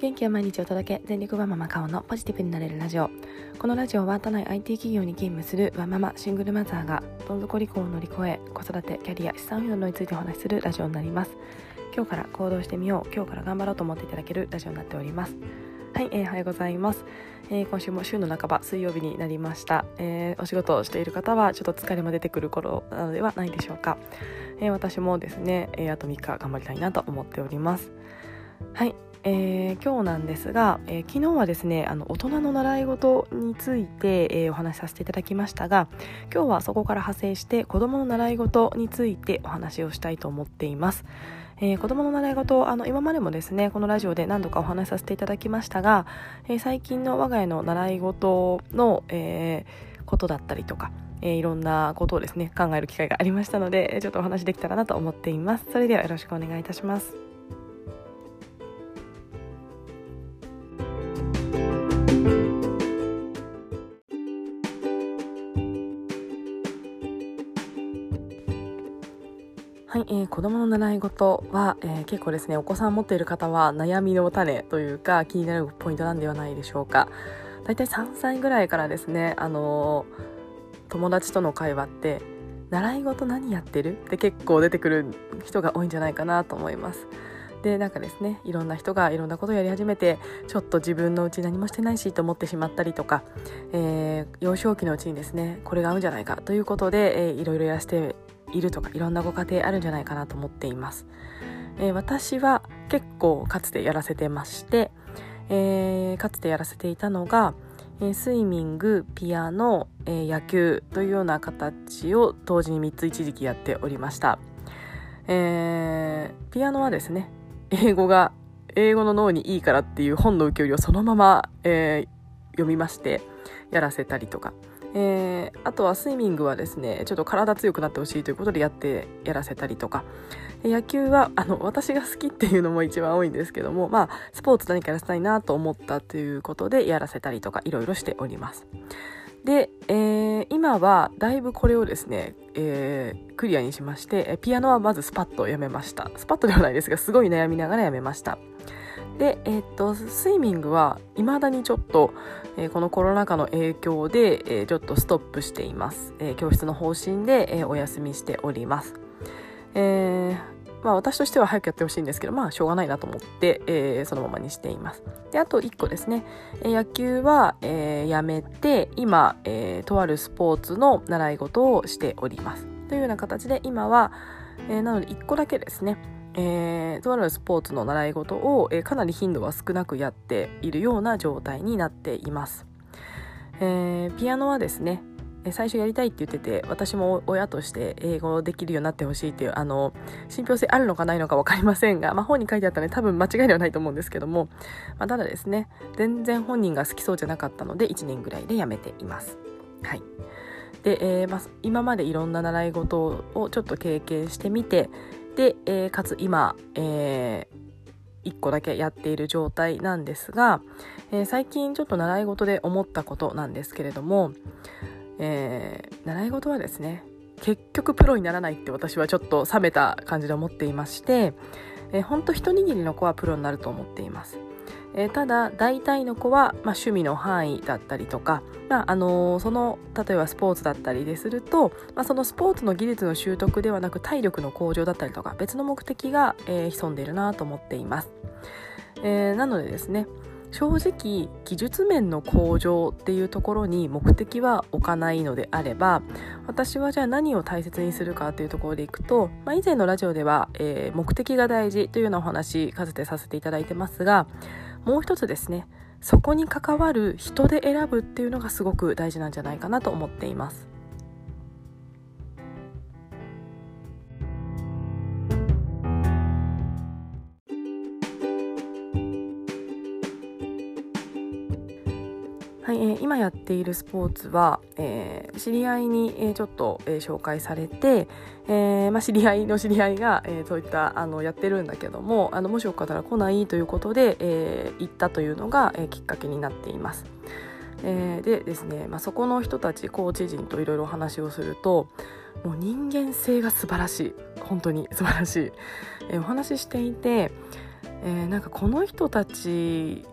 元気を毎日お届け全力ワママ顔のポジティブになれるラジオ。このラジオは都内 IT 企業に勤務するワンママシングルマザーがどん底離婚を乗り越え子育てキャリア資産運用についてお話しするラジオになります。今日から行動してみよう今日から頑張ろうと思っていただけるラジオになっております。はい、えー、おはようございます、えー、今週も週の半ば水曜日になりました、えー、お仕事をしている方はちょっと疲れも出てくる頃なのではないでしょうか、え私もですね、えあと3日頑張りたいなと思っております。はいえー、今日なんですが、えー、昨日はですねあの大人の習い事について、えー、お話しさせていただきましたが今日はそこから派生して子どもの習い事についてお話をしたいと思っています。えー、子どもの習い事あの今までもですねこのラジオで何度かお話しさせていただきましたが、え最近の我が家の習い事の、えことだったりとかえー、いろんなことをですね考える機会がありましたのでちょっとお話できたらなと思っていますそれではよろしくお願いいたしますはい、えー、子供の習い事は、えー、結構ですねお子さん持っている方は悩みの種というか気になるポイントなんではないでしょうか。だいたい3歳ぐらいからですねあのー、友達との会話って習い事何やってる？って結構出てくる人が多いんじゃないかなと思います。でなんかですねいろんな人がいろんなことをやり始めてちょっと自分のうち何もしてないしと思ってしまったりとか、えー、幼少期のうちにですねこれが合うんじゃないかということで、えー、いろいろやらせているとかいろんなご家庭あるんじゃないかなと思っています、えー、私は結構かつてやらせてまして、えー、かつてやらせていたのが、えー、スイミングピアノ、え野球というような形を同時に3つ一時期やっておりました、えピアノはですね英語が英語の脳にいいからっていう本の受け売りをそのまま、え読みましてやらせたりとか。えー、あとはスイミングはですねちょっと体強くなってほしいということでやってやらせたりとか。野球はあの私が好きっていうのも一番多いんですけどもまあスポーツ何かやらせたいなと思ったということでやらせたりとかいろいろしております。で、えー、今はだいぶこれをですね、えー、クリアにしましてピアノはまずスパッとやめました。スパッとではないですがすごい悩みながらやめました。で、えー、っとスイミングは未だにちょっと、えー、このコロナ禍の影響で、えー、ちょっとストップしています、え教室の方針で、えお休みしております、えまあ、私としては早くやってほしいんですけどまあしょうがないなと思って、えそのままにしています。であと1個ですね、え野球は、えやめて今、えとあるスポーツの習い事をしております。というような形で今は、えなので1個だけですね。えー、とあるスポーツの習い事を、えー、かなり頻度は少なくやっているような状態になっています、えー、ピアノはですね最初やりたいって言ってて私も親として英語できるようになってほしいっていうあの信憑性あるのかないのか分かりませんが、まあ、本に書いてあったので多分間違いではないと思うんですけども、まあ、ただですね全然本人が好きそうじゃなかったので1年ぐらいでやめています。はい。で、えーまあ、今までいろんな習い事をちょっと経験してみてで、えー、かつ今、えー、1個だけやっている状態なんですが、えー、最近ちょっと習い事で思ったことなんですけれども、えー、習い事はですね結局プロにならないって私はちょっと冷めた感じで思っていまして、えー、ほんと一握りの子はプロになると思っています。えー、ただ大体の子は、まあ、趣味の範囲だったりとか、まああのー、その例えばスポーツだったりですると、まあ、そのスポーツの技術の習得ではなく体力の向上だったりとか別の目的が、えー、潜んでいるなと思っています、えー、なのでですね正直技術面の向上っていうところに目的は置かないのであれば私はじゃあ何を大切にするかというところでいくと、まあ、以前のラジオでは、えー、目的が大事というようなお話かつてさせていただいてますがもう一つですね。そこに関わる人で選ぶっていうのがすごく大事なんじゃないかなと思っています。はい、えー、今やっているスポーツは、えー、知り合いに、えー、ちょっと、えー、紹介されて、えーまあ、知り合いの知り合いが、えー、そういったあのやってるんだけどもあのもしよかったら来ないということで、えー、行ったというのが、えー、きっかけになっています。えー、でですね、まあ、そこの人たちコーチ陣といろいろお話をするともう人間性が素晴らしい本当に素晴らしい、えー、お話ししていてえー、なんかこの人たち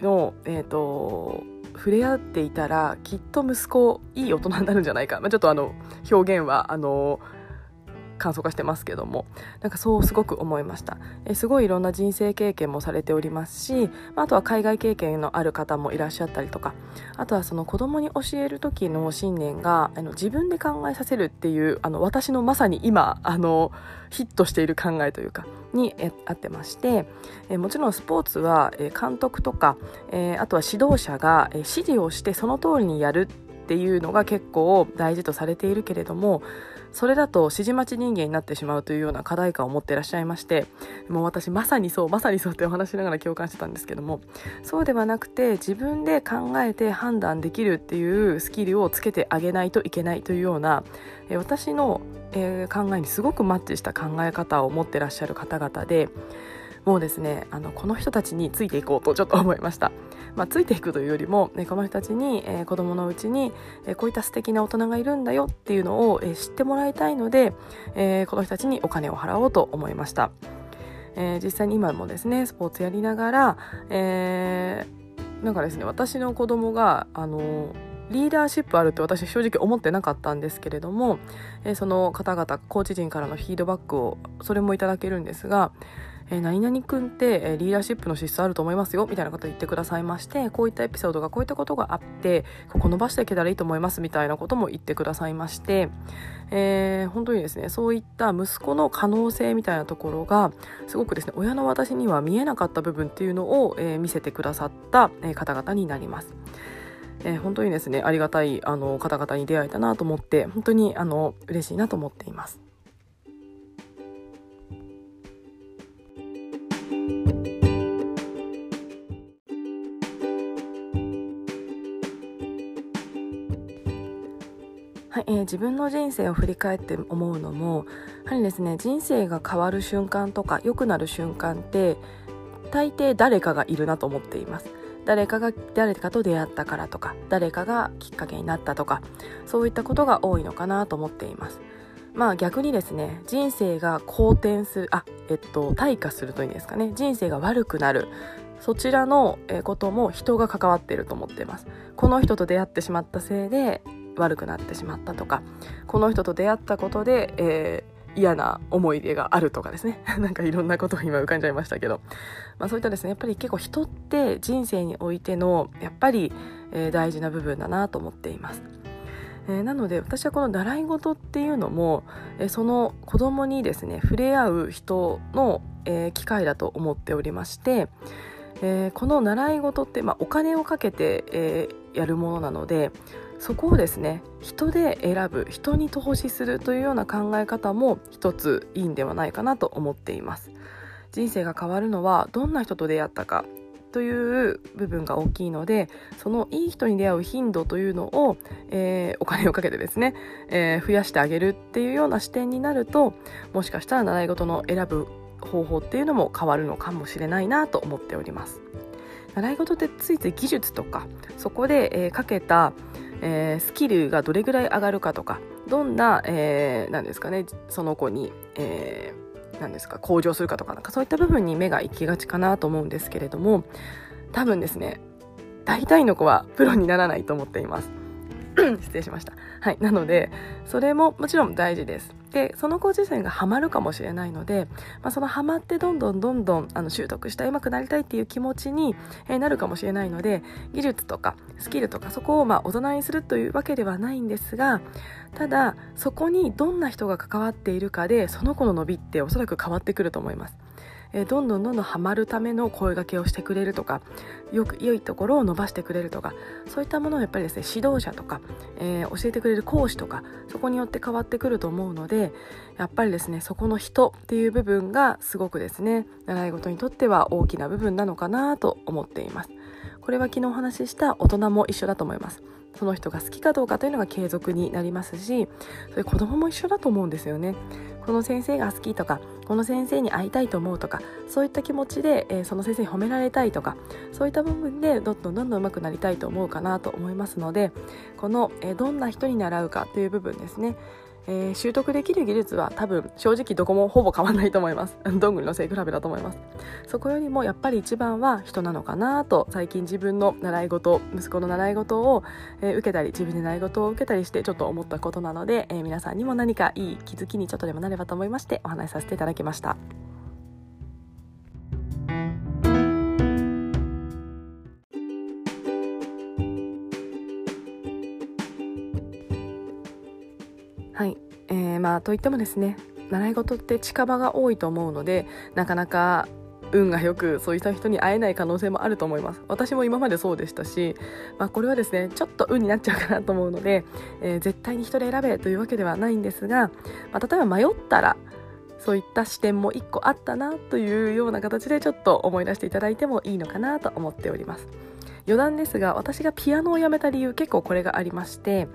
の、えーと、触れ合っていたらきっと息子いい大人になるんじゃないか、まあ、ちょっとあの表現はあの簡素化してますけども。なんかそうすごく思いました。えすごいいろんな人生経験もされておりますしあとは海外経験のある方もいらっしゃったりとか。あとはその子供に教える時の信念があの自分で考えさせるっていうあの私のまさに今あのヒットしている考えというかにあってましてえもちろんスポーツはえ監督とかえあとは指導者がえ指示をしてその通りにやるっていうのが結構大事とされているけれどもそれだと指示待ち人間になってしまうというような課題感を持っていらっしゃいましてもう私まさにそうまさにそうってお話しながら共感してたんですけどもそうではなくて自分で考えて判断できるっていうスキルをつけてあげないといけないというような私の考えにすごくマッチした考え方を持ってらっしゃる方々でもうですねあのこの人たちについていこうとちょっと思いました。まあ、ついていくというよりも、ね、この人たちに、えー、子供のうちに、えー、こういった素敵な大人がいるんだよっていうのを、えー、知ってもらいたいので、えー、この人たちにお金を払おうと思いました。えー、実際に今もですねスポーツやりながら、えー、なんかですね私の子供があのリーダーシップあるって私正直思ってなかったんですけれども、えー、その方々コーチ陣からのフィードバックをそれもいただけるんですが、えー、何々君って、リーダーシップの資質あると思いますよみたいなこと言ってくださいましてこういったエピソードがこういったことがあってここ伸ばしていけたらいいと思いますみたいなことも言ってくださいまして、えー、本当にですねそういった息子の可能性みたいなところがすごくですね親の私には見えなかった部分っていうのを、えー、見せてくださった、方々になります。えー、本当にですねありがたいあの方々に出会えたなと思って本当にあの嬉しいなと思っています。はいえー、自分の人生を振り返って思うのもやはりですね人生が変わる瞬間とか良くなる瞬間って大抵誰かがいるなと思っています誰かが誰かと出会ったからとか誰かがきっかけになったとかそういったことが多いのかなと思っています。まあ逆にですね人生が好転するあえっと退化するというんですかね。人生が悪くなる。そちらのことも人が関わっていると思っています。この人と出会ってしまったせいで悪くなってしまったとかこの人と出会ったことで、えー、嫌な思い出があるとかですね なんかいろんなことが今浮かんじゃいましたけど、まあ、そういったですねやっぱり結構人って人生においてのやっぱり、えー、大事な部分だなと思っています。えー、なので私はこの習い事っていうのも、えー、その子供にですね触れ合う人の、えー、機会だと思っておりまして、えー、この習い事って、まあ、お金をかけて、えー、やるものなのでそこをですね人で選ぶ人に投資するというような考え方も一ついいんではないかなと思っています。人生が変わるのはどんな人と出会ったかという部分が大きいのでそのいい人に出会う頻度というのを、えー、お金をかけてですね、えー、増やしてあげるっていうような視点になるともしかしたら習い事の選ぶ方法っていうのも変わるのかもしれないなと思っております。習い事ってついつい技術とかそこで、えー、かけたえー、スキルがどれぐらい上がるかとかどんな、えー、ですかねその子に、えー、ですか向上するかとかなんかそういった部分に目が行きがちかなと思うんですけれども多分ですね大体の子はプロにならないと思っています。失礼しましたはいなのでそれももちろん大事ですでその子自身がハマるかもしれないので、まあ、そのハマってどんどんどんどんあの習得したい上手くなりたいっていう気持ちに、えー、なるかもしれないので技術とかスキルとかそこをまあ大人にするというわけではないんですがただそこにどんな人が関わっているかでその子の伸びっておそらく変わってくると思います。えどんどんどんどんハマるための声がけをしてくれるとかよく良いところを伸ばしてくれるとかそういったものをやっぱりですね指導者とか、えー、教えてくれる講師とかそこによって変わってくると思うのでやっぱりですねそこの人っていう部分がすごくですね習い事にとっては大きな部分なのかなと思っています。これは昨日お話しした大人も一緒だと思います。その人が好きかどうかというのが継続になりますしそれ子供も一緒だと思うんですよねこの先生が好きとかこの先生に会いたいと思うとかそういった気持ちで、えー、その先生に褒められたいとかそういった部分でどんどんどんどん上手くなりたいと思うかなと思いますのでこの、えー、どんな人に習うかという部分ですね。えー、習得できる技術は多分正直どこもほぼ変わらないと思います。どんぐりの背比べだと思います。そこよりもやっぱり一番は人なのかなと最近自分の習い事息子の習い事を、えー、受けたり自分で習い事を受けたりしてちょっと思ったことなので、えー、皆さんにも何かいい気づきにちょっとでもなればと思いましてお話しさせていただきました。まあといってもですね習い事って近場が多いと思うのでなかなか運がよくそういった人に会えない可能性もあると思います。私も今までそうでしたし、まあ、これはですねちょっと運になっちゃうかなと思うので、えー、絶対に人で選べというわけではないんですが、まあ、例えば迷ったらそういった視点も1個あったなというような形でちょっと思い出していただいてもいいのかなと思っております。余談ですが私がピアノをやめた理由結構これがありまして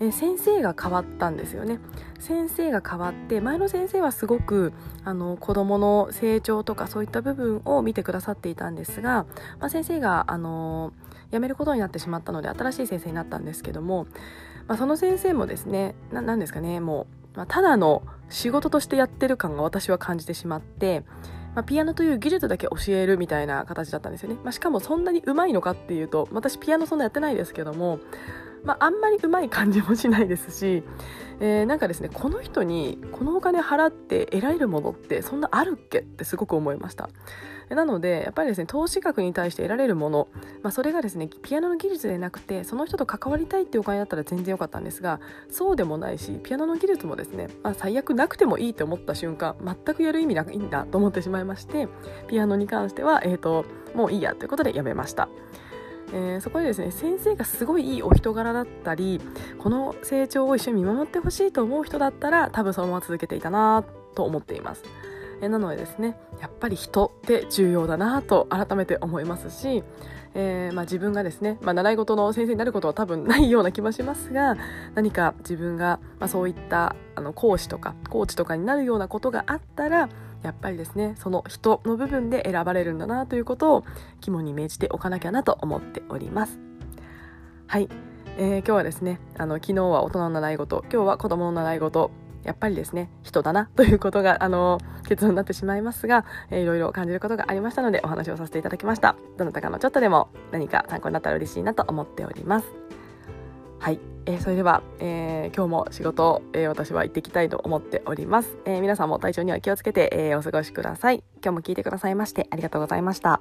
え先生が変わったんですよね。先生が変わって前の先生はすごくあの子どもの成長とかそういった部分を見てくださっていたんですが、まあ、先生があの辞めることになってしまったので新しい先生になったんですけども、まあ、その先生もですね何ですかねもう、まあ、ただの仕事としてやってる感が私は感じてしまって。まあ、ピアノという技術だけ教えるみたいな形だったんですよね、まあ、しかもそんなにうまいのかっていうと私ピアノそんなやってないですけどもまあ、あんまりうまい感じもしないですし、えー、なんかですねこの人にこのお金払って得られるものってそんなあるっけってすごく思いましたなのでやっぱりですね投資額に対して得られるもの、まあ、それがですねピアノの技術でなくてその人と関わりたいっていうお金だったら全然良かったんですがそうでもないしピアノの技術もですね、まあ、最悪なくてもいいと思った瞬間全くやる意味ないんだと思ってしまいましてピアノに関しては、えーともういいやということでやめました。えー、そこでですね先生がすごいいいお人柄だったりこの成長を一緒に見守ってほしいと思う人だったら多分そのまま続けていたなと思っています。えー、なのでですねやっぱり人って重要だなと改めて思いますし、えー、まあ、自分がですね、まあ、習い事の先生になることは多分ないような気もしますが何か自分が、まあ、そういったあの講師とかコーチとかになるようなことがあったらやっぱりですねその人の部分で選ばれるんだなということを肝に銘じておかなきゃなと思っております。はい、えー、今日はですねあの昨日は大人の習い事今日は子供の習い事やっぱりですね人だなということがあの結論になってしまいますが、えー、いろいろ感じることがありましたのでお話をさせていただきました。どなたかのちょっとでも何か参考になったら嬉しいなと思っております。はい、えー、それでは、えー、今日も仕事、えー、私は行ってきたいと思っております、え皆さんも体調には気をつけて、えお過ごしください。今日も聞いてくださいましてありがとうございました。